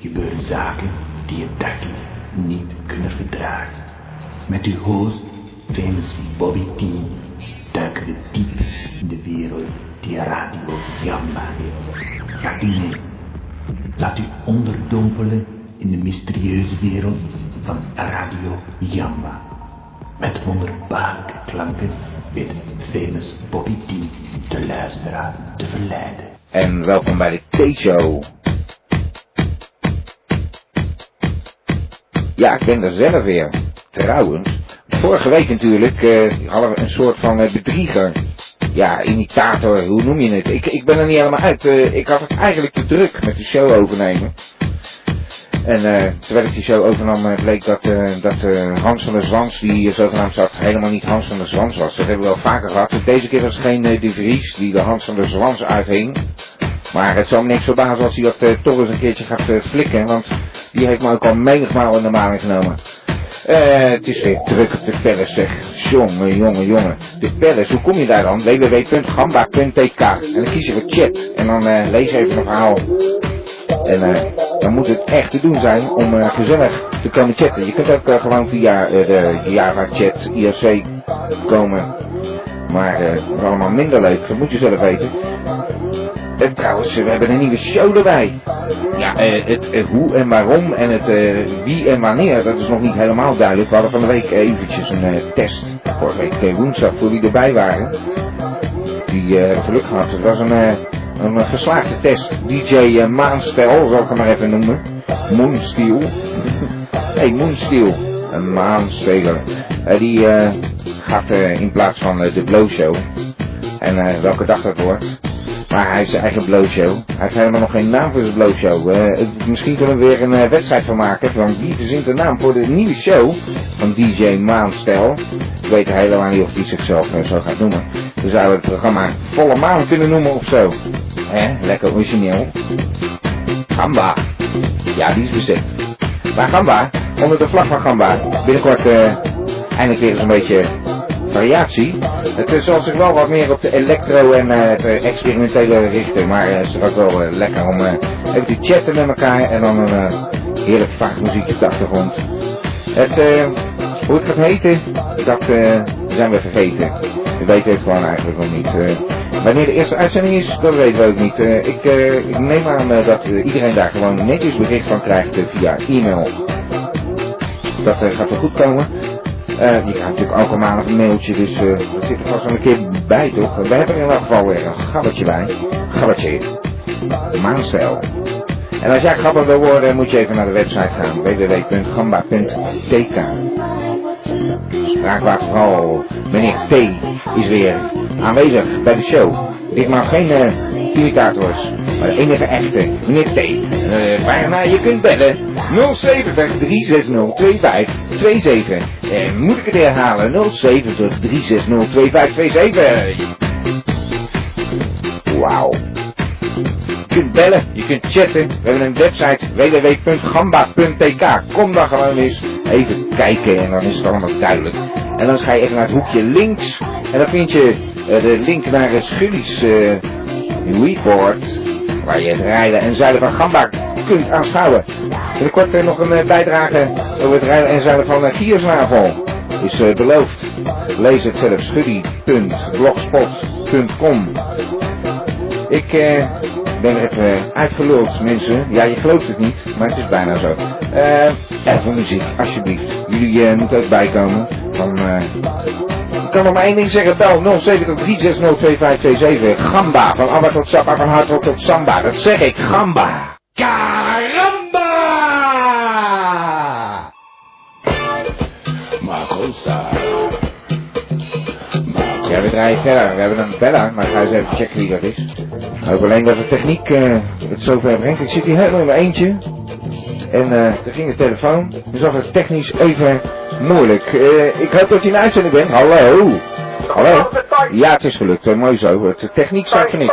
gebeuren zaken die je dagelijks niet kunnen verdragen. Met uw host, famous Bobby T, duiken we diep in de wereld die Radio Jamba heeft. Gaat u mee? Laat u onderdompelen in de mysterieuze wereld van Radio Jamba. Met wonderbaarlijke klanken weet famous Bobby T de luisteraar te verleiden. En welkom bij de T-show. Ja, ik ben er zelf weer. Trouwens, vorige week natuurlijk eh, hadden we een soort van eh, bedrieger. Ja, imitator, hoe noem je het? Ik, ik ben er niet helemaal uit. Eh, ik had het eigenlijk te druk met de show overnemen. En terwijl ik die show overnam, bleek dat, dat Hans van der Zwans, die hier zogenaamd zat, helemaal niet Hans van der Zwans was. Dat hebben we wel vaker gehad. Dus deze keer was het geen De Vries die de Hans van der Zwans uithing. Maar het zal me niks verbazen als hij dat toch eens een keertje gaat flikken, want die heeft me ook al menigmaal in de maling genomen. Eh, het is weer druk op de palace, zeg. Jongen, jongen, jongen. De palace, hoe kom je daar dan? www.gamba.tk En dan kies je voor chat. En dan eh, lees je even een verhaal. En eh, dan moet het echt te doen zijn om eh, gezellig te komen chatten. Je kunt ook gewoon via de Java chat IRC komen. Maar eh, allemaal minder leuk, dat moet je zelf weten. En trouwens, eh, we hebben een nieuwe show erbij. Ja, eh, het eh, hoe en waarom en het eh, wie en wanneer, dat is nog niet helemaal duidelijk. We hadden van de week eventjes een eh, test. Vorige week eh, woensdag, voor die erbij waren. Die eh, geluk gehad. Het was een, eh, een eh, geslaagde test. DJ eh, Maanstijl, zal ik hem maar even noemen. Moonsteel. hey, Moonsteel. Een maanspeler. Eh, die eh, gaat eh, in plaats van eh, de Blow Show. En eh, welke dag dat wordt. Maar hij heeft zijn eigen Blow Show. Hij heeft helemaal nog geen naam voor zijn Blow Show. Eh, het- misschien kunnen we weer een eh, wedstrijd van maken. Van wie verzint de naam voor de nieuwe show van DJ Maanstijl. Ik weet helemaal niet of hij zichzelf eh, zo gaat noemen. We zouden het programma Volle Maan kunnen noemen of zo. Hè, lekker origineel. Gamba. Ja, die is bezet. Maar Gamba, onder de vlag van Gamba, binnenkort eh, eindelijk weer eens een beetje variatie. Het eh, zal zich wel wat meer op de electro en eh, experimentele richten, maar eh, het is ook wel lekker om even te chatten met elkaar en dan een heerlijk vaag muziekje op de achtergrond. Het, hoe het gaat heten, dat zijn we vergeten. We weten het gewoon eigenlijk nog niet. Wanneer de eerste uitzending is, dat weten we ook niet. Ik, ik neem aan dat iedereen daar gewoon netjes bericht van krijgt via e-mail. Dat gaat wel goed komen. Eh, je krijgt natuurlijk ook allemaal een mailtje, dus eh, dat zit er vast wel een keer bij, toch? We hebben er in elk geval weer een bij. Gabbetje. Maanstijl. En als jij grappig wil worden, moet je even naar de website gaan. www.gamba.tk Spraakwaterval. Meneer T is weer aanwezig bij de show. Ditmaal geen eh, imitators, maar de enige echte. Meneer T. Uh, waarna je kunt bellen. 070 360 2527. En moet ik het herhalen? 070 360 2527. Wauw. Je kunt bellen, je kunt chatten. We hebben een website www.gamba.tk. Kom dan gewoon eens even kijken en dan is het allemaal duidelijk. En dan ga je even naar het hoekje links en dan vind je eh, de link naar uh, Schullies eh, report. Waar je het rijden en zuiden van Gamba kunt aanschouwen. Binnenkort nog een uh, bijdrage over het rijden en zuiden van Giersnavel. Is beloofd. Lees het zelf schuddy.blogspot.com Ik ben er even uitgeluld, mensen. Ja, je gelooft het niet, maar het is bijna zo. Uh, even muziek, alsjeblieft. Jullie moeten ook bijkomen. Van, kan nog maar één ding zeggen. Bel 07036022527. Gamba. Van Abba tot Sappa, van Hardrock tot Samba. Dat zeg ik. Gamba. Caramba! Makosa. Ja, we draaien verder. We hebben een beller, maar ga eens even checken wie dat is. Ik hoop alleen dat de techniek uh, het zover brengt. Ik zit hier helemaal in mijn eentje. En uh, er ging de telefoon. Dus dat is technisch even moeilijk. Uh, ik hoop dat je in uitzending bent. Hallo. Hallo. Ja, het is gelukt. Uh, mooi zo. De techniek staat voor niks.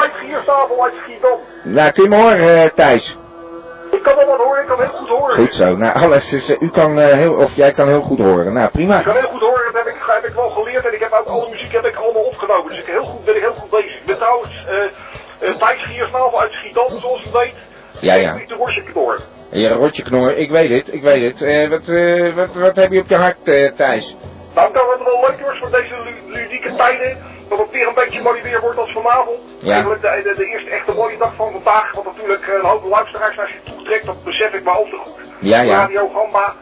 Nou, kun je me horen, Thijs? Ik kan wel wat horen, ik kan heel goed horen. Goed zo. Nou, alles is, u kan heel, of jij kan heel goed horen. Nou, prima. Ik kan heel goed horen, dat heb ik, heb ik wel geleerd en ik heb ook alle muziek heb ik allemaal opgenomen. Dus ik heel goed, ben ik heel goed bezig. Ik ben trouwens Thijs Giersnavel uit Schiedam, zoals u weet. Ja, ja. Ik de Horsje door. Ja, rotje knor, ik weet het, ik weet het. Eh, wat, eh, wat, wat heb je op je hart, eh, Thijs? Nou, dat het wel leuk wordt voor deze lu- ludieke tijden. Dat het weer een beetje mooi weer wordt als vanavond. Ja. Eigenlijk de, de, de eerste echte mooie dag van vandaag. Wat natuurlijk een hoop luisteraars naar je toe trekt. Dat besef ik me al te goed. Ja, ja. Radio Gamba.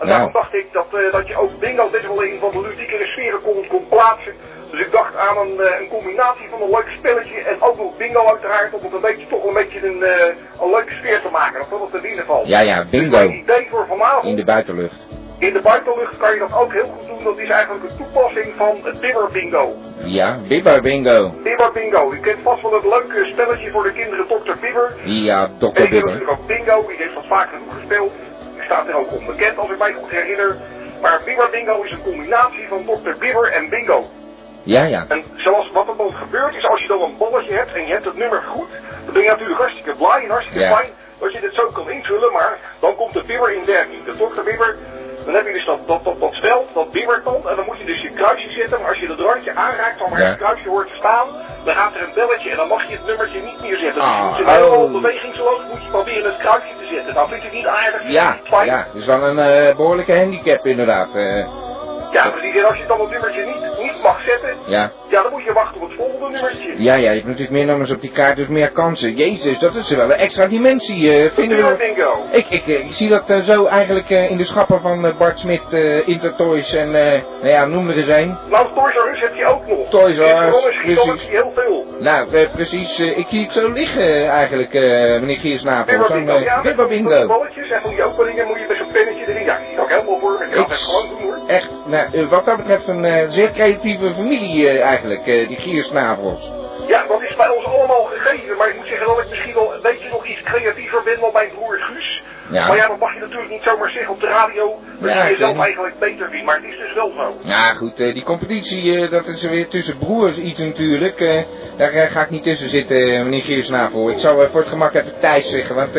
En Nou. daarom dacht ik dat, dat je ook bingo best wel in van de ludiekere sferen kon, kon plaatsen. Dus ik dacht aan een, eh, een combinatie van een leuk spelletje en ook nog bingo uiteraard. Om het een beetje, toch een beetje een, eh, een leuke sfeer te maken. Dat het te winnen valt. Ja, ja, Dus bingo. mijn idee voor vanavond. In de buitenlucht. In de buitenlucht kan je dat ook heel goed doen. Dat is eigenlijk een toepassing van het Bibber Bingo. Ja, Bibber Bingo. Bibber Bingo. U kent vast wel het leuke spelletje voor de kinderen Dr. Bibber. Ja, Dr. Bibber. natuurlijk ook Bingo. Die heeft dat vaak genoeg gespeeld. Die staat er ook onbekend als ik mij goed herinner. Maar Bibber Bingo is een combinatie van Dr. Bibber en Bingo. Ja, ja. En zoals wat er dan gebeurt is als je dan een balletje hebt en je hebt het nummer goed. Dan ben je natuurlijk hartstikke blij en hartstikke Ja. fijn dat je dit zo kan invullen. Maar dan komt de Bibber in werking. De Dr. Bibber. Dan heb je dus dat, dat, dat, dat veld, dat en dan moet je dus je kruisje zetten. Maar als je het randje aanraakt van waar Ja. je kruisje hoort te staan, dan gaat er een belletje en dan mag je het nummertje niet meer zetten. Dus Ah, je moet je helemaal oh. bewegingsloos moet je proberen het kruisje te zetten. Nou vind je het niet aardig, Ja, fijn. ja. Dat is wel een eh, behoorlijke handicap inderdaad. eh. Ja, precies. En als je dan het nummertje niet, niet mag zetten, ja. Ja, dan moet je wachten op het volgende nummertje. Ja, ja, je hebt natuurlijk meer nummers op die kaart, dus meer kansen. Jezus, dat is wel een extra dimensie, eh, vinden we. Bingo. Ik, ik, eh, ik zie dat eh, zo eigenlijk eh, in de schappen van eh, Bart Smit, eh Intertoys en, eh, nou ja, noem er eens een. Nou, Toys R Us heb je ook nog. Toys R Us, precies. je heel veel. Nou, eh, precies, eh, ik zie het zo liggen eigenlijk, eh, meneer Giersnavel. Bibber Zo'n Bingo, eh, ja. die Bingo. balletjes en van die openingen moet je met zo'n pennetje erin. Ja, ik ook helemaal voor. Ik ga het gewoon doen hoor. Echt, nou, eh, wat dat betreft een eh, zeer creatieve familie eh, eigenlijk, eh, die Giersnavels. Ja, dat is bij ons allemaal gegeven. Maar ik moet zeggen dat ik misschien wel een beetje nog iets creatiever ben dan mijn broer Guus. Ja. Maar ja, dat mag je natuurlijk niet zomaar zeggen op de radio. Dat Ja, je het. eigenlijk beter vindt. Maar het is dus wel zo. Ja, goed, eh, die competitie, eh, dat is weer tussen broers iets natuurlijk. daar ga ik niet tussen zitten, meneer Giersnavel. Ik zou voor het gemak even Thijs zeggen, want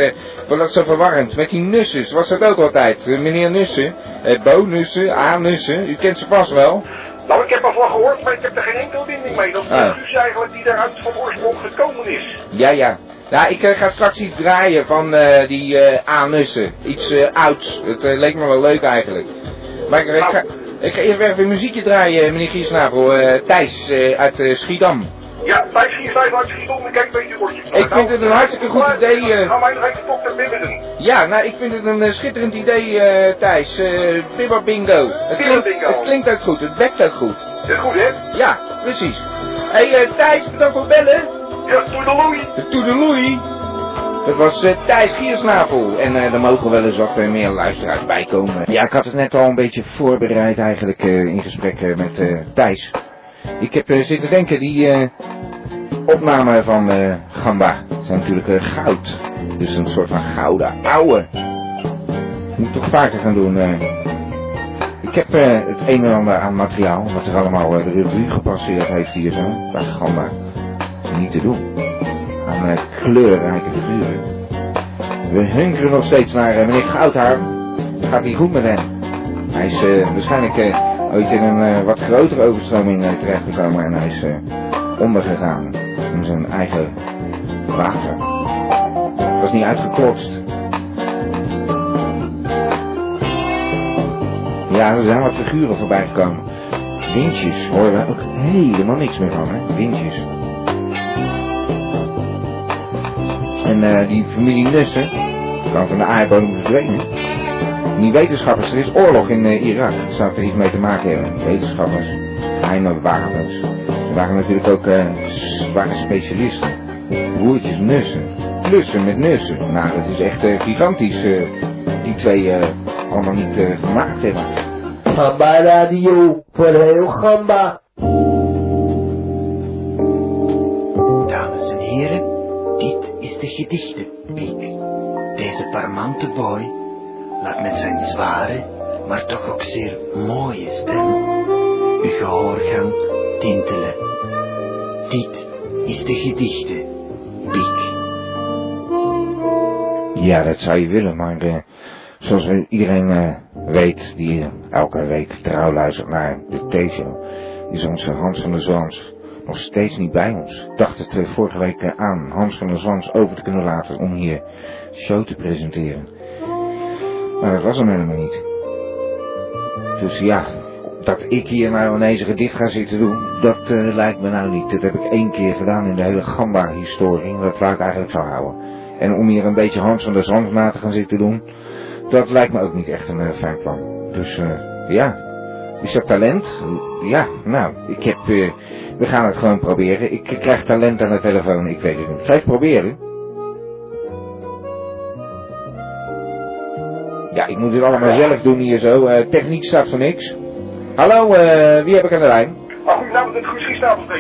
wordt dat zo verwarrend. Met die nussen, was dat ook altijd. Meneer Nussen, eh, Bo-nussen, A-nussen, u kent ze vast wel. Nou, ik heb ervan gehoord, maar ik heb er geen enkele binding mee. Dat is Ah. Guus eigenlijk die daaruit van oorsprong gekomen is. Ja, ja. Nou, ik eh, ga straks iets draaien van eh, die eh A-nussen. Iets ouds. Het leek me wel leuk eigenlijk. Maar ik, ik ga, ik ga eerst even een muziekje draaien, meneer Giersnavel. eh Thijs uit Schiedam. Ja, bij Schiersnijf uit Schiedam, ik kijk een beetje oortjes. Ik vind het een hartstikke goed idee, eh. Ga mij nog even doen. Ja, nou, ik vind het een eh, schitterend idee, eh, Thijs. Eh Bibber Bingo. Het klinkt, Bingo. het klinkt ook goed, het wekt ook goed. Is goed, hè? Ja, precies. Hé, hey, eh, Thijs, bedankt voor het bellen. Ja, toedeloei. De toedeloei. Dat was eh, Thijs Giersnavel. En eh er mogen wel eens wat eh, meer luisteraars bij komen. Ja, ik had het net al een beetje voorbereid eigenlijk eh, in gesprek eh, met eh, Thijs. Ik heb eh, zitten denken, die opnamen van eh, Gamba zijn natuurlijk eh, goud. Dus een soort van gouden ouwe. Moet toch vaker gaan doen. eh. Ik heb het een en ander aan materiaal, wat er allemaal de revue gepasseerd heeft hier zo, bij Gamba. Dat is niet te doen aan kleurrijke figuren. We hunkeren nog steeds naar meneer Goudhaar. Het gaat niet goed met hem. Hij is waarschijnlijk ooit in een wat grotere overstroming terechtgekomen en hij is ondergegaan in zijn eigen water. Was niet uitgeklotst. Ja, er zijn wat figuren voorbij gekomen. Windjes horen we ook helemaal niks meer van, hè? Windjes. En eh, die familie Nussen, kan van de aardbodem verdwenen. En die wetenschappers, er is oorlog in eh, Irak. Zou er iets mee te maken hebben. Wetenschappers, geheime wapens. Er waren natuurlijk ook eh, zware specialisten. Broertjes Nussen. Klussen met Nussen. Nou, dat is echt eh, gigantisch. eh, die twee eh, allemaal niet eh, gemaakt hebben. Gamba Radio voor heel Gamba. Dames en heren, dit is de gedichtenweek. Deze parmante boy laat met zijn zware, maar toch ook zeer mooie stem uw gehoorgang tintelen. Dit is de gedichtenweek. Ja, dat zou je willen, maar eh, zoals iedereen eh, weet die elke week trouw luistert naar de T-show, is onze Hans van der Zans nog steeds niet bij ons. Ik dacht het eh, vorige week aan Hans van der Zans over te kunnen laten om hier show te presenteren. Maar dat was hem helemaal niet. Dus ja, dat ik hier nou ineens een gedicht ga zitten doen, dat eh, lijkt me nou niet. Dat heb ik één keer gedaan in de hele Gamba-historie. Dat wou ik eigenlijk zo houden. En om hier een beetje Hans van der Zand na te gaan zitten doen, dat lijkt me ook niet echt een eh, fijn plan. Dus eh, ja, is dat talent? Ja, nou, ik heb, we gaan het gewoon proberen. Ik krijg talent aan de telefoon, ik weet het niet. Ga ik proberen? Ja, ik moet het allemaal zelf doen hier zo. Techniek staat voor niks. Hallo, eh, wie heb ik aan de lijn? Ah, goedenavond, met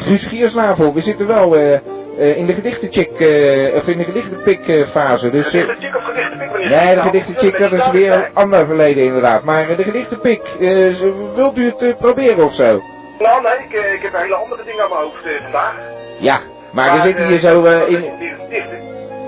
Guus Giersnavel, we zitten wel eh, eh, in de gedichtencheck, eh of in de gedichtenpik fase. Dus, Gedichtenchick of gedichtenpik? wanneer nee, de gedichtencheck, dat is weer een ander verleden inderdaad. Maar de gedichtenpik, wilt u het proberen of zo? Nou, nee, ik, ik heb hele andere dingen aan mijn hoofd vandaag. Ja, maar we zitten hier zo in...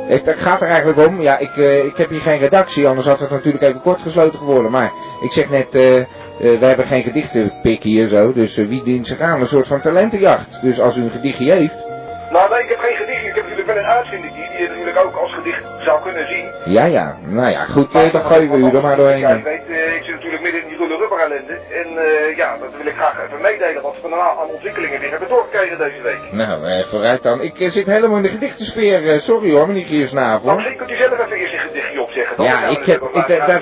Het het gaat er eigenlijk om, ja, ik, ik heb hier geen redactie, anders had het natuurlijk even kort gesloten geworden. Maar ik zeg net, eh, we hebben geen gedichtenpik hier zo, dus eh, wie dient zich aan? Een soort van talentenjacht. Dus als u een gedichtje heeft, Nou, nee, ik heb geen gedicht. Ik heb natuurlijk wel een uitvinding die, je natuurlijk ook als gedicht zou kunnen zien. ja ja, nou ja, goed, eh, dan gooien we u er maar doorheen. Ja, je weet, eh, ik zit natuurlijk midden in die rulle rubber ellende. En eh, ja, dat wil ik graag even meedelen wat we nou aan ontwikkelingen weer hebben doorgekregen deze week. Nou, eh, vooruit dan. Ik zit helemaal in de gedichtensfeer, sorry hoor, meneer Nou, Giersnavel. misschien kunt u zelf even eerst een gedichtje opzeggen. dan? Ja, ik heb- ik- dat-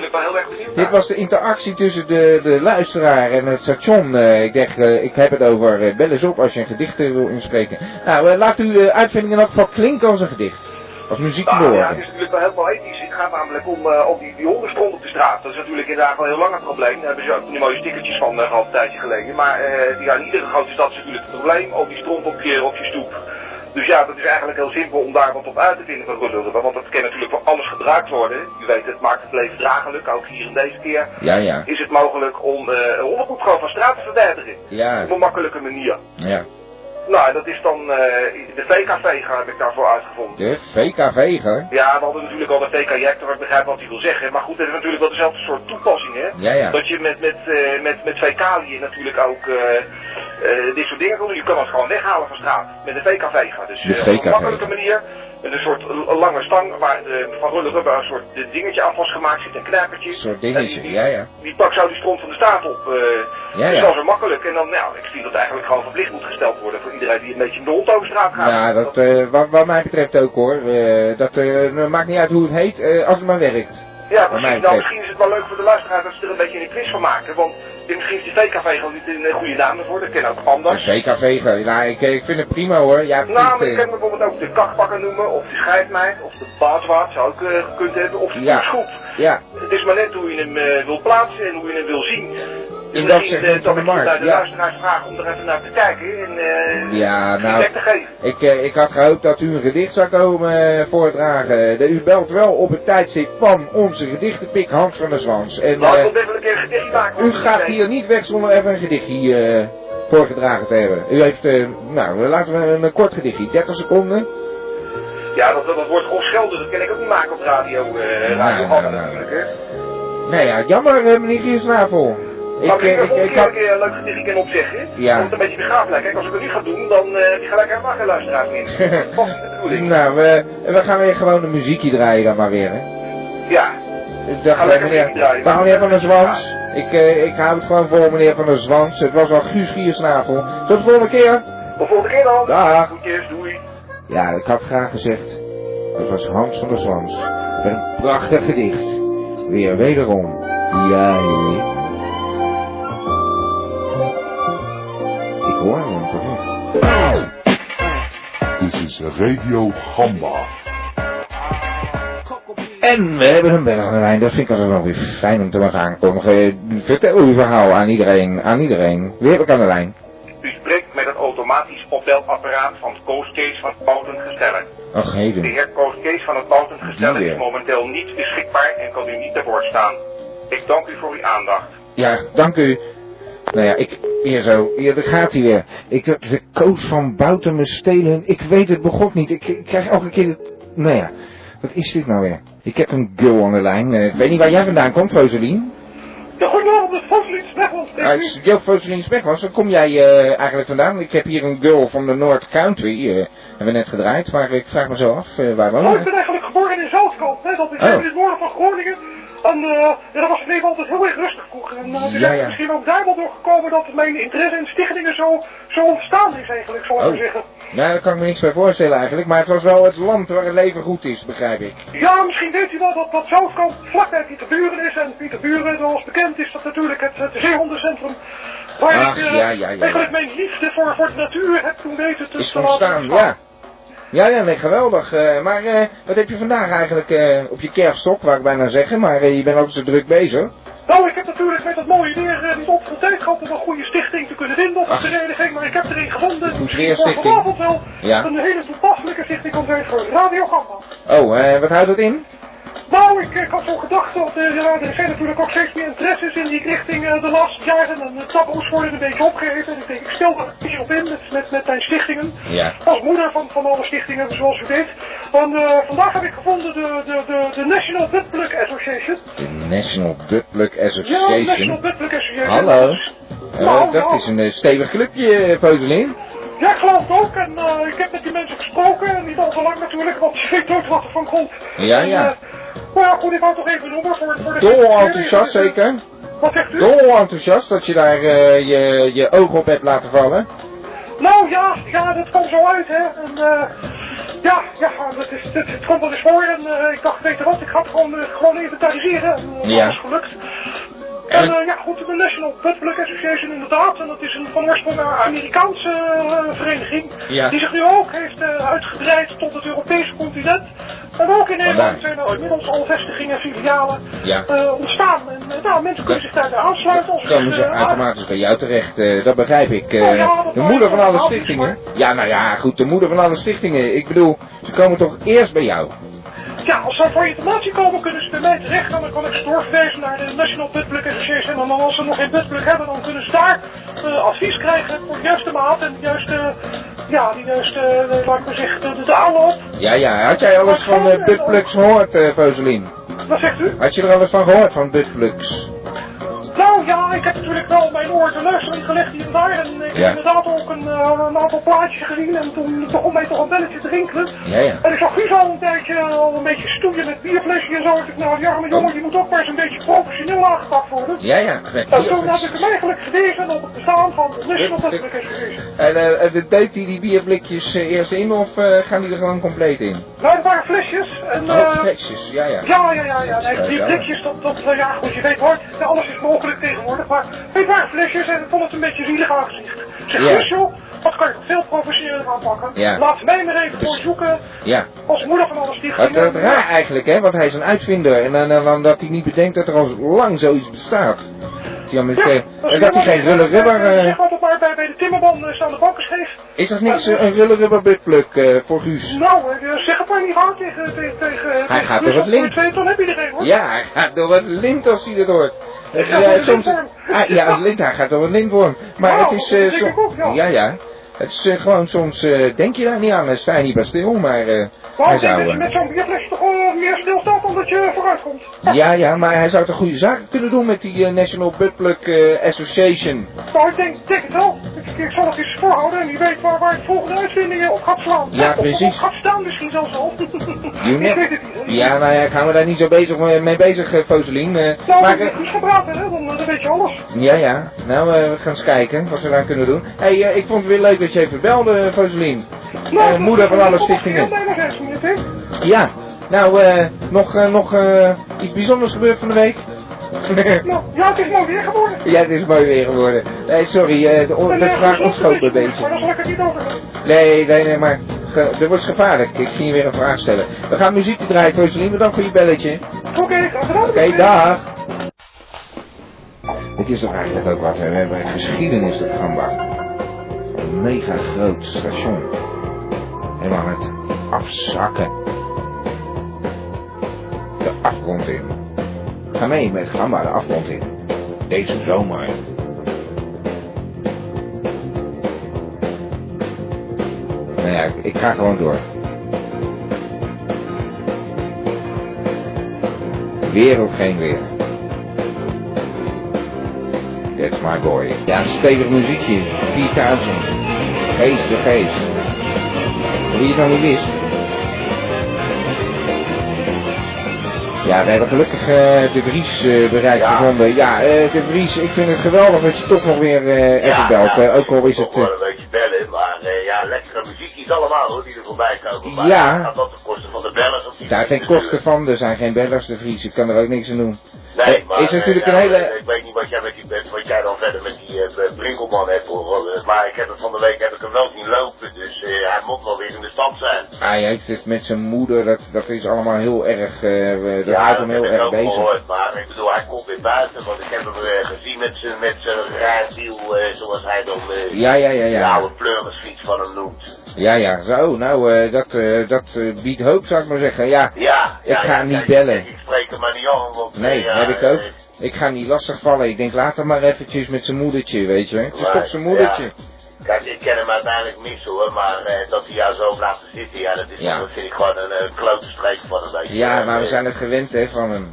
Dit naar. was de interactie tussen de, de luisteraar en het station. Ik dacht, ik heb het over bel eens op als je een gedicht wil inspreken. Nou, laat uw uh, uitvinding in elk geval klinken als een gedicht. Als muziek te Nou, ja, het is natuurlijk wel helemaal ethisch. Het gaat namelijk om, eh, om die, die hondenstront op de straat. Dat is natuurlijk inderdaad wel een heel lang een probleem. Daar hebben ze ook die mooie stickertjes van eh, gehad een tijdje geleden. Maar eh, die, ja, in iedere grote stad is natuurlijk het probleem. Al die stront op je, op je stoep. Dus ja, dat is eigenlijk heel simpel om daar wat op uit te vinden van rullen. Want dat kan natuurlijk voor alles gebruikt worden. U weet, het maakt het leven draaglijk. Ook hier in deze keer Ja, ja. is het mogelijk om eh een hondenpoep gewoon van straat te verwijderen. Ja, Op een makkelijke manier. ja. Nou, dat is dan eh, de VKV heb ik daarvoor uitgevonden. De VKV, hoor. Ja, we hadden natuurlijk al de VK-jector, ik begrijp wat hij wil zeggen. Maar goed, het is natuurlijk wel dezelfde soort toepassing, hè? Ja, ja. Dat je met, met, eh, met, met fecaliën natuurlijk ook eh, dit soort dingen kan doen. Je kan het gewoon weghalen van straat. Met de VKV gaan. Dus De op een makkelijke manier. Een soort lange stang waar de, van rulle rubber een soort de dingetje aan vastgemaakt zit. Een knijpertje. Een soort dingetje, die- ja, ja. Die pak zou die stront van de staat op. eh Ja, dus ja. dat is wel makkelijk. En dan, nou, ik vind dat eigenlijk gewoon verplicht moet gesteld worden voor iedereen die een beetje met de hond over straat gaat. Ja, dat, eh, wat, wat mij betreft ook hoor. Eh, dat eh, maakt niet uit hoe het heet, eh, als het maar werkt. Ja, precies. Nou, misschien is het wel leuk voor de luisteraar dat ze er een beetje een quiz van maken. Want misschien is die VKV gewoon niet een eh, goede naam ervoor. Dat ken ook anders. VKV, nou, ik, ik vind het prima hoor. Ja, Nou, maar je eh, kan bijvoorbeeld ook de kakpakker noemen, of de scheidmeid, of de baaswaard zou ook eh, gekund hebben, of de Ja. schoep. ja, Het is maar net hoe je hem eh, wil plaatsen en hoe je hem wil zien. Dus dat misschien segment eh, van de ik markt, bij de ja. luisteraars vraag om er even naar te kijken en eh Ja, nou- te geven. ik, eh, ik had gehoopt dat u een gedicht zou komen voordragen. De, u belt wel op het tijdstip van onze gedichtenpik Hans van der Zwans. En Nou, ik wil wel een keer een gedichtje maken. u gaat ik- hier niet weg zonder even een gedichtje voorgedragen te hebben. U heeft, nou, laten we een, een kort gedichtje, 30 seconden. Ja, dat, dat wordt gewoon schelden, dat kan ik ook niet maken op radio. radio nou, nou. natuurlijk, hè. Nee ja, jammer meneer Giersnavel. Ik, Maar ik, eh, ik, ik, ik had... een keer een leuk gedichtje kan opzeggen. Ja. Om het een beetje begraafd lijkt. Kijk, als ik het nu ga doen, dan eh, heb je gelijk helemaal geen luisteraars meer. Niet de bedoeling. nou, we, we gaan weer gewoon een muziekje draaien dan maar weer, hè. Ja. Ik dacht, Ga eh, lekker meneer, muziek draaien. dag meneer Van der Zwans. Ik, eh, ik hou het gewoon voor meneer Van der Zwans. Het was al Guus Giersnavel. Tot de volgende keer. Tot volgende keer dan. Dag. Goedjes, doei. Ja, ik had graag gezegd. Het was Hans van der Zwans. Met een prachtig gedicht. Weer wederom. Ja, is Radio Gamba. En we hebben een bel aan de lijn. Dat vind ik altijd wel weer fijn om te mogen aankondigen. Vertel uw verhaal aan iedereen. Aan iedereen. Wie heb ik aan de lijn? U spreekt met het automatisch opbelapparaat van Koos Kees van Boutengestellen. Ach, De heden. heer Koos Kees van het Boutengestellen Die is weer. momenteel niet beschikbaar en kan u niet te woord staan. Ik dank u voor uw aandacht. Ja, dank u. Nou ja, ik, hier zo, hier daar gaat hij weer. Ik dacht, de Koos van Bouten me stelen. Ik weet het begot niet. Ik, ik krijg elke keer het... Nou ja, wat is dit nou weer? Ik heb een girl aan de lijn. Eh, ik weet niet waar jij vandaan komt, Rosalien. De Foselien Smechel. Ja, ik is Joop Spekwas. Waar kom jij eh, eigenlijk vandaan? Ik heb hier een girl van de North Country. eh, hebben we net gedraaid. Maar ik vraag me zo af, waar woon Oh, ik je? ben eigenlijk geboren in Zoutkamp. Is Oh. in het noorden van Groningen. En eh, ja, dat was het leven altijd heel erg rustig vroeger. En uh, het is Ja, ja. misschien ook daar wel door gekomen dat mijn interesse in stichtingen zo, zo ontstaan is eigenlijk, zal ik Oh. maar zeggen. Nou, daar kan ik me niks bij voorstellen eigenlijk. Maar het was wel het land waar het leven goed is, begrijp ik. Ja, misschien weet u wel dat, dat Zoutkamp vlakbij Pieterburen is. En Pieterburen, zoals bekend, is dat natuurlijk het, het zeehondencentrum. Waar Ach, ik eh, ja, ja, ja, eigenlijk mijn liefde voor, voor de natuur heb toen weten te Is te laten ontstaan, ontstaan. ja. Ja, ja, nee, geweldig. Eh, maar eh, wat heb je vandaag eigenlijk eh, op je kerfstok, wou ik bijna zeggen. Maar je bent ook zo druk bezig. Nou, ik heb natuurlijk met dat mooie weer niet op veel tijd gehad om een goede stichting te kunnen vinden op de vereniging, maar ik heb er een gevonden. Stichting. vanavond wel Ja. een hele toepasselijke stichting zijn voor Radio Gamba. Oh, wat houdt dat in? Nou, ik, ik had zo gedacht dat eh, ja, er zijn natuurlijk ook steeds meer interesses in die richting eh, de laatste jaren. En de taboes worden een beetje opgeheven. En ik denk, ik stel er een beetje op in met, met, met mijn stichtingen. Ja. Als moeder van, van alle stichtingen, zoals u weet. En eh, vandaag heb ik gevonden de, de, de, de National Buttplug Association. De National Buttplug Ja, National Association. Buttplug Association. Hallo. Dat is- Eh, Nou, dat is een eh, stevig clubje, eh, Potelin. Ja, ik geloof het ook. En eh, ik heb met die mensen gesproken. En niet al te lang natuurlijk, want je weet nooit wat er van komt. Ja, ja. eh, maar ja, goed, ik wou toch even noemen voor, voor de... Dol enthousiast zeker? Wat zegt u? Dol enthousiast dat je daar eh, je, je oog op hebt laten vallen. Nou ja, ja, dat komt zo uit, hè. En, eh, ja, ja, dat is, dat, het komt wel eens voor. En eh, ik dacht, weet je wat, ik ga het gewoon, eh, gewoon inventariseren. En eh, Ja. dat is gelukt. En ja, goed, de National Buttplug Association inderdaad. En dat is een van oorsprong een Amerikaanse eh, vereniging. Ja. Die zich nu ook heeft eh, uitgebreid tot het Europese continent. En ook in Nederland zijn er inmiddels al vestigingen en filialen Ja. eh, ontstaan. En nou, mensen kunnen zich daarbij aansluiten. Als komen ze automatisch bij jou terecht, dat begrijp ik. ja, dat de moeder van alle stichtingen. Ja, nou ja, goed, de moeder van alle stichtingen. Ik bedoel, ze komen toch eerst bij jou? Ja, als ze voor informatie komen, kunnen ze bij mij terecht. En dan kan ik ze doorverwijzen naar de National Buttplug Association. En dan als ze nog geen buttplug hebben, dan kunnen ze daar eh, advies krijgen voor de juiste maat en de juiste, ja, die juiste, eh, laat ik maar zeggen, de, de aanloop. Ja, ja, had jij al eens van buttplugs gehoord, eh Poselien? Wat zegt u? Had je er al eens van gehoord, van buttplugs? Ja, ik heb natuurlijk wel mijn oor te luisteren gelegd hier en daar. En ik Ja. heb inderdaad ook een, eh, een aantal plaatjes gezien. En toen begon mij toch een belletje te rinkelen. Ja, ja. En ik zag Guus al een tijdje al een beetje stoeien met bierflesje en zo. Ik dacht, nou die arme jongen, die moet ook maar eens een beetje professioneel aangepakt worden. Ja, ja. En toen heb ik hem eigenlijk gewezen op het bestaan van de National Buttplug Association. En eh, eh, duikt hij die bierblikjes eh, eerst in of eh, gaan die er gewoon compleet in? Nou, het waren flesjes. En, Oh, eh, flesjes, ja, ja. ja, ja, ja, ja. Nee, Ja, die ja. blikjes, dat, dat, eh, ja, goed, je weet hoor, ja, alles is mogelijk tegenwoordig. Maar het waren flesjes en ik vond het een beetje zielig aangezicht. Ik zeg, joh, dat kan je veel professioneler aanpakken. Ja. Laat mij maar even voor zoeken Ja. als moeder van alle stichtingen. Wat wat raar eigenlijk, hè, want hij is een uitvinder en dan, dan, dan dat hij niet bedenkt dat er al lang zoiets bestaat. Ja, met, Ja, eh, dat is dat hij geen rulle rubber... eh, eh, maar bij, bij de timmerman eh, staan de banken scheef. is dat niks eh, een rulle rubber buttplug eh, voor Guus? Nou, eh, zeg het maar niet hard tegen, tegen, tegen Hij tegen gaat Guus, door het lint. Dan heb je er geen hoor. Ja, hij gaat door het lint als hij het hoort. Het, Ja, soms, ah, ja, hij gaat door het lintworm. Maar Nou, het is... eh, zo- ja, ja. Het is eh, gewoon soms, eh, denk je daar niet aan, sta je niet bij stil, maar eh, hij ik zou... dat je met zo'n bierflesje toch meer stilstaat dan dat je vooruit komt. ja, ja, maar hij zou toch goede zaken kunnen doen met die National eh, Association. Nou, ik denk, denk het wel. Ik, ik zal het eens voorhouden en wie weet waar, waar de volgende uitvinding eh, op gaat slaan. Ja, precies. Of op gaat staan misschien zelfs al. Ik weet het niet. Ja, nou ja, ik ga me daar niet zo bezig mee, bezig, Foselien. Nou, maar, je eh, goed praten, hè, dan, weet je alles. ja, ja. Nou, we gaan eens kijken wat we daar kunnen doen. hey, ik vond het weer leuk je. Nou, Eh, dat- moeder van alle stichtingen. Ja, nou, eh, nog, eh, nog eh, iets bijzonders gebeurd van de week? Nou, ja, het is mooi weer geworden. ja, het is mooi weer geworden. Nee, sorry, eh, de, eh, vraag ontschoot een Maar beetje. daar zal ik het niet over hebben. Nee, nee, nee, maar dit wordt gevaarlijk. Ik ging je weer een vraag stellen. We gaan muziekje draaien, Foselien. Bedankt voor je belletje. Oké, graag. Oké, dag. Het is toch eigenlijk ook wat, we hebben geschiedenis, dat Gamba. Een mega groot station. Helemaal aan het afzakken. De afgrond in. Ga mee met Gamba de afgrond in. Deze zomer. Nou ja, ik ga gewoon door. Weer of geen weer. That's my boy. Ja, stevig muziekje. 4000. Geest de geest. Wie je nog niet wist. Ja, we hebben gelukkig eh, de Vries eh, bereid Ja. gevonden. Ja, eh, de Vries, ik vind het geweldig dat je toch nog weer even belt. eh, ook al is het... Wel een beetje bellen, maar ja, lekkere muziekjes allemaal hoor, die er voorbij komen. Maar Ja. Gaat dat ten koste van de bellers of die daar geen kosten van, er zijn geen bellers, de Vries. Ik kan er ook niks aan doen. Nee, maar is natuurlijk eh, een ja, hele- Ik weet niet wat jij, met die, wat jij dan verder met die eh, Brinkelman hebt hoor. eh, Maar ik heb het van de week heb ik hem wel zien lopen, dus hij moet wel weer in de stand zijn. Hij heeft het met zijn moeder, dat, dat is allemaal heel erg, eh, dat ja, houdt hem heel heb ik erg ook bezig. gehoord, maar ik bedoel, hij komt weer buiten, want ik heb hem gezien met zijn met zijn zoals hij dan eh, Ja, ja, ja, de ja. oude pleurisfiets van hem noemt. Ja, ja, zo, nou, dat, dat biedt hoop, zou ik maar zeggen. Ja, Ja, Ik ga hem niet bellen. Ik, spreek hem maar niet aan, want nee, eh, heb ik ook. eh, Ik ga hem niet lastigvallen. Ik denk, laat hem maar eventjes met zijn moedertje, weet je. Het is toch zijn moedertje. Kijk, ik ken hem uiteindelijk mis hoor, maar eh, dat hij jou zo blijft zitten, ja, dat is Ja. vind ik gewoon een, een klote streek van een beetje. Ja, maar we zijn het gewend, hè, van hem.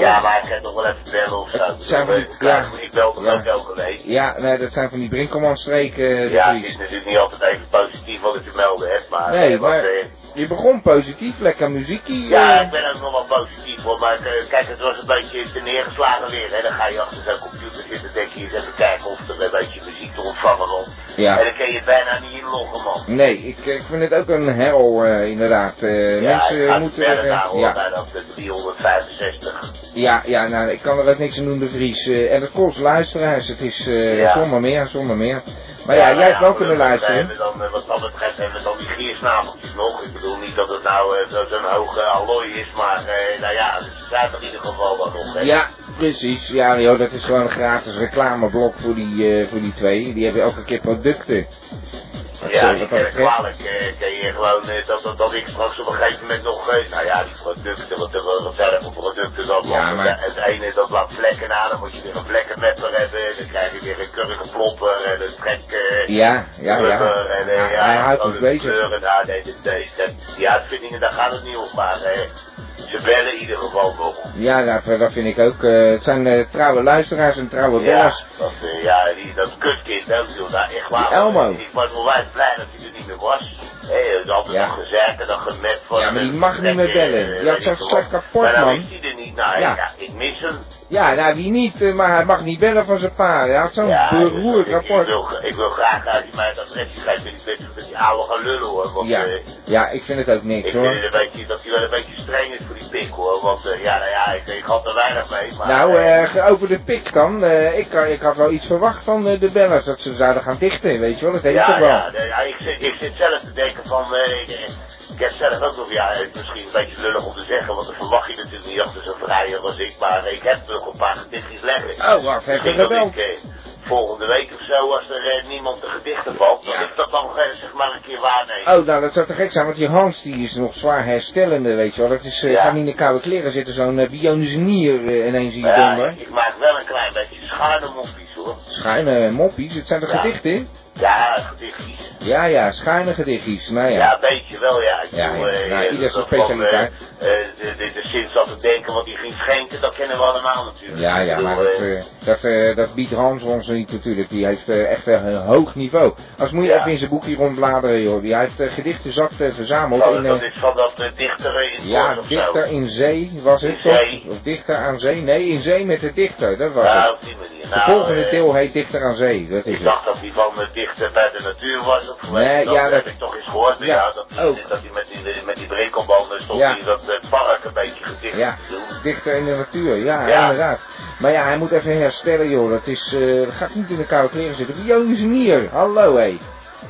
Ja, maar ik kan toch wel even bellen of zo. Het zijn van die- ik, ja. ik bel Ja. ook elke week. Ja, nee, dat zijn van die Brinkelman-streken, eh, de Ja, het is natuurlijk niet altijd even positief wat ik te melden heb, maar... Nee, eh, maar- eh, Je begon positief, lekker muziekie. ja, ik ben ook nog wel positief hoor, maar kijk, het was een beetje te neergeslagen weer, hè. Dan ga je achter zo'n computer zitten, denk je eens even kijken of er een beetje muziek te ontvangen valt. Ja. En dan kun je bijna niet inloggen, man. Nee, ik, ik vind het ook een hel, inderdaad. Eh, Ja, mensen ik ga moeten... verder naar hoor, ja. bij dat eh, 365. Ja, ja, nou, ik kan er ook niks aan doen, de Vries. Eh, en het kost luisteraars, het is eh, Ja. zonder meer, zonder meer. Maar ja, jij hebt wel kunnen luisteren. dan, eh, wat dat betreft hebben we dan die giersnabeltjes nog. Ik bedoel niet dat het nou zo- zo'n hoge allooi is, maar nou ja, ze zijn er in ieder geval dan nog. hè. Ja, precies. Ja, joh, dat is gewoon een gratis reclameblok voor die, voor die twee. Die hebben elke keer producten. Ja, ik kwalijk. eh, Ken je gewoon eh, dat, dat, dat ik straks op een gegeven moment nog, eh, nou ja, die producten, wat er verder voor producten dat Ja, maar- Het ene dat laat vlekken aan, dan moet je weer een vlekkenmepper hebben, dan krijg je weer een kurige plopper en een trek. Ja, ja, ja. En, Ja, ja, hij houdt ons bezig. kleuren, nou, nee, nee, nee, dat- uitvindingen, daar gaat het niet om, maar ze bellen in ieder geval nog. Ja, dat, dat vind ik ook. eh, het zijn eh, trouwe luisteraars en trouwe Ja, bellers. dat, eh, ja, die, dat kutkind echt waar. Die Elmo. Ik was blij dat hij er niet meer was. Hé, er is altijd Ja. nog gezegd en dan gemet van... Ja, maar die mag niet meer eh, bellen. eh, Die had zo'n wat. kapot, Maar man. is hij nou, Ja. ja. ik mis hem. Ja, nou wie niet, eh, maar hij mag niet bellen van zijn pa. Hij had zo'n ja, beroerd ik, ik, rapport. wil, ik wil graag uit die mij het ik dat die oude gaan lullen hoor, want Ja, eh, ja, ik vind het ook ik niks vind hoor. het een beetje, dat hij wel een beetje streng is voor die pik hoor, want eh, ja, nou ja, ik, ik had er weinig mee, maar... Nou, over de pik dan. ik, ik had wel iets verwacht van de bellers, dat ze zouden gaan dichten, weet je wel. Dat heeft ja, toch wel. ja, ik, zit, ik zit zelf te denken van, heb zelf ook nog, ja, het is misschien een beetje lullig om te zeggen, want dan verwacht je natuurlijk niet achter zo'n vrijer als ik, maar ik heb nog een paar gedichtjes leggen. Oh, wacht, heb je dat ik eh, volgende week of zo, als er eh, niemand de gedichten valt, dat Ja. ik dat dan eh, zeg maar een keer waarneem. Oh, nou dat zou te gek zijn, want die Hans die is nog zwaar herstellende, weet je wel. Dat is, eh Ja. niet in de koude kleren zitten, zo'n uh, bionische nier ineens in je ja, donder. ik, maak wel een klein beetje schuine moppies hoor. Schuine moppies, het zijn Ja. gedichten? Ja, gedichtjes. Ja, ja, schuine gedichtjes, nou ja. Ja, een beetje wel, ja. Ik Ja, bedoel, ja. eh, Nou, ieder zijn van, specialiteit. eh, eh, de, de, de Sint zat te denken, want die ging schenken, dat kennen we allemaal natuurlijk. Ja, ja, bedoel, maar dat, eh, dat, dat biedt Hans ons niet natuurlijk. Die heeft echt een hoog niveau. Als moet je Ja. even in zijn boekje rondbladeren, joh. Die heeft uh, gedichten zat eh, verzameld dat, in... eh, dat is van dat uh, dichtere in ja, dichter in zee was het toch? Of dichter aan zee? Nee, in zee met de dichter, dat was Ja, het. op die manier. De Nou, volgende deel heet Dichter aan Zee, dat is Ik het. dacht dat hij van de dichter bij de natuur was. Of Nee, dat ja, heb dat- ik toch eens gehoord. Ja, Ja, dat, ook. dat hij met die, met die brinkelbanden stond Ja. dat eh, park een beetje gedicht Ja, dichter in de natuur, ja, Ja. inderdaad. Maar ja, hij moet even herstellen, joh. Dat is, eh, dat gaat niet in de koude kleren zitten. Jonas Nier, hallo hé.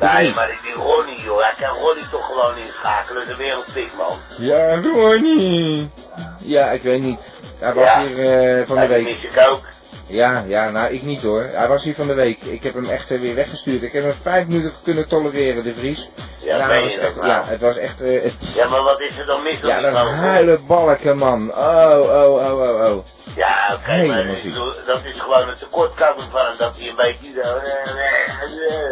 Nee, maar die Ronnie, joh, hij kan Ronnie toch gewoon inschakelen. De wereldpik, man. Ja, Ronnie. Ja, ik weet niet. Hij was Ja. hier eh, van de week. mis ik ook. Ja, ja, nou ik niet hoor. Hij was hier van de week. Ik heb hem echt eh, weer weggestuurd. Ik heb hem vijf minuten kunnen tolereren, de Vries. Ja, Nou, het was echt- nou? ja, het was echt... eh, het- Ja, maar wat is er dan mis op ja, vogel? huilen balken, man. Oh, oh, oh, oh, oh. Ja, oké, maar bedoel, dat is gewoon een tekortkoming van hem, dat hij een beetje zo...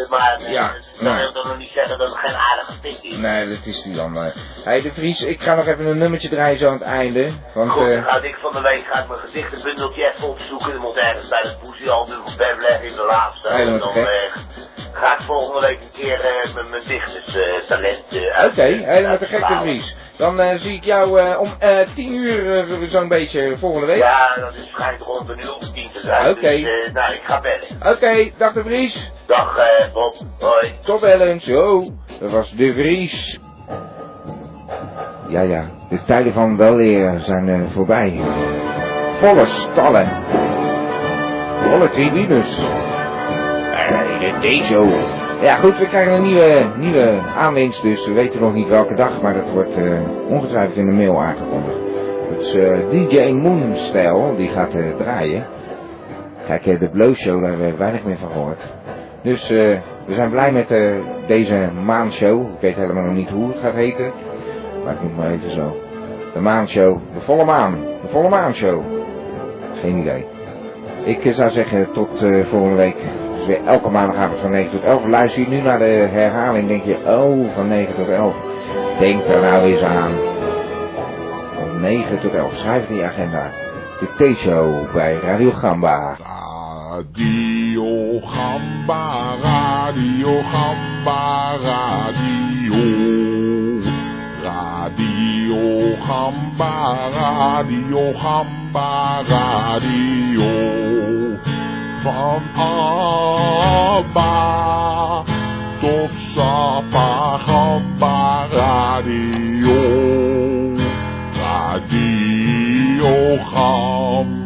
Maar eh, Ja, dat wil nou. toch nog niet zeggen dat het geen aardige pik is. Nee, dat is die dan. Hé, hey, de Vries, ik ga nog even een nummertje draaien zo aan het einde. Want, Goed, dan ga ik van de week ga ik mijn gedichtenbundeltje even opzoeken. Dat moet ergens bij het poesiealbum van Beb leggen in de laatste. En dan eh, ga ik volgende week een keer eh, mijn, mijn dichterstalent uh, Oké, helemaal te gek, de Vries. Dan eh, zie ik jou eh, om eh, tien uur eh, zo'n beetje volgende week. Ja, dat is schijnt rond een uur of tien te zijn. Oké. Dus, eh, nou, ik ga bellen. Oké, dag de Vries. Dag, eh, Bob. Hoi. Tot bellen. Zo, dat was de Vries. Ja, ja, de tijden van welleren zijn eh, voorbij. Volle stallen. Volle tribunes. En de D-show. Ja goed, we krijgen een nieuwe, nieuwe aanwinst, dus we weten nog niet welke dag, maar dat wordt eh, ongetwijfeld in de mail aangekondigd. Het is eh, DJ Moon-stijl, die gaat eh, draaien. Kijk, de Blow Show, daar hebben we weinig meer van gehoord. Dus we zijn blij met deze maanshow. Ik weet helemaal nog niet hoe het gaat heten. Maar ik moet maar even zo. De maanshow. De volle maan. De volle maanshow. Geen idee. Ik eh, zou zeggen tot eh, volgende week. Weer elke maandagavond van 9 tot 11. Luister je nu naar de herhaling. Denk je, oh, van 9 tot 11. Denk daar nou eens aan. Van 9 tot 11. Schrijf in je agenda. De T-show bij Radio Gamba. Radio Gamba, Radio Gamba, Radio. Radio Gamba, Radio Gamba, Radio. Van Abba tot Sapa Gamba Radio. Radio Gamba.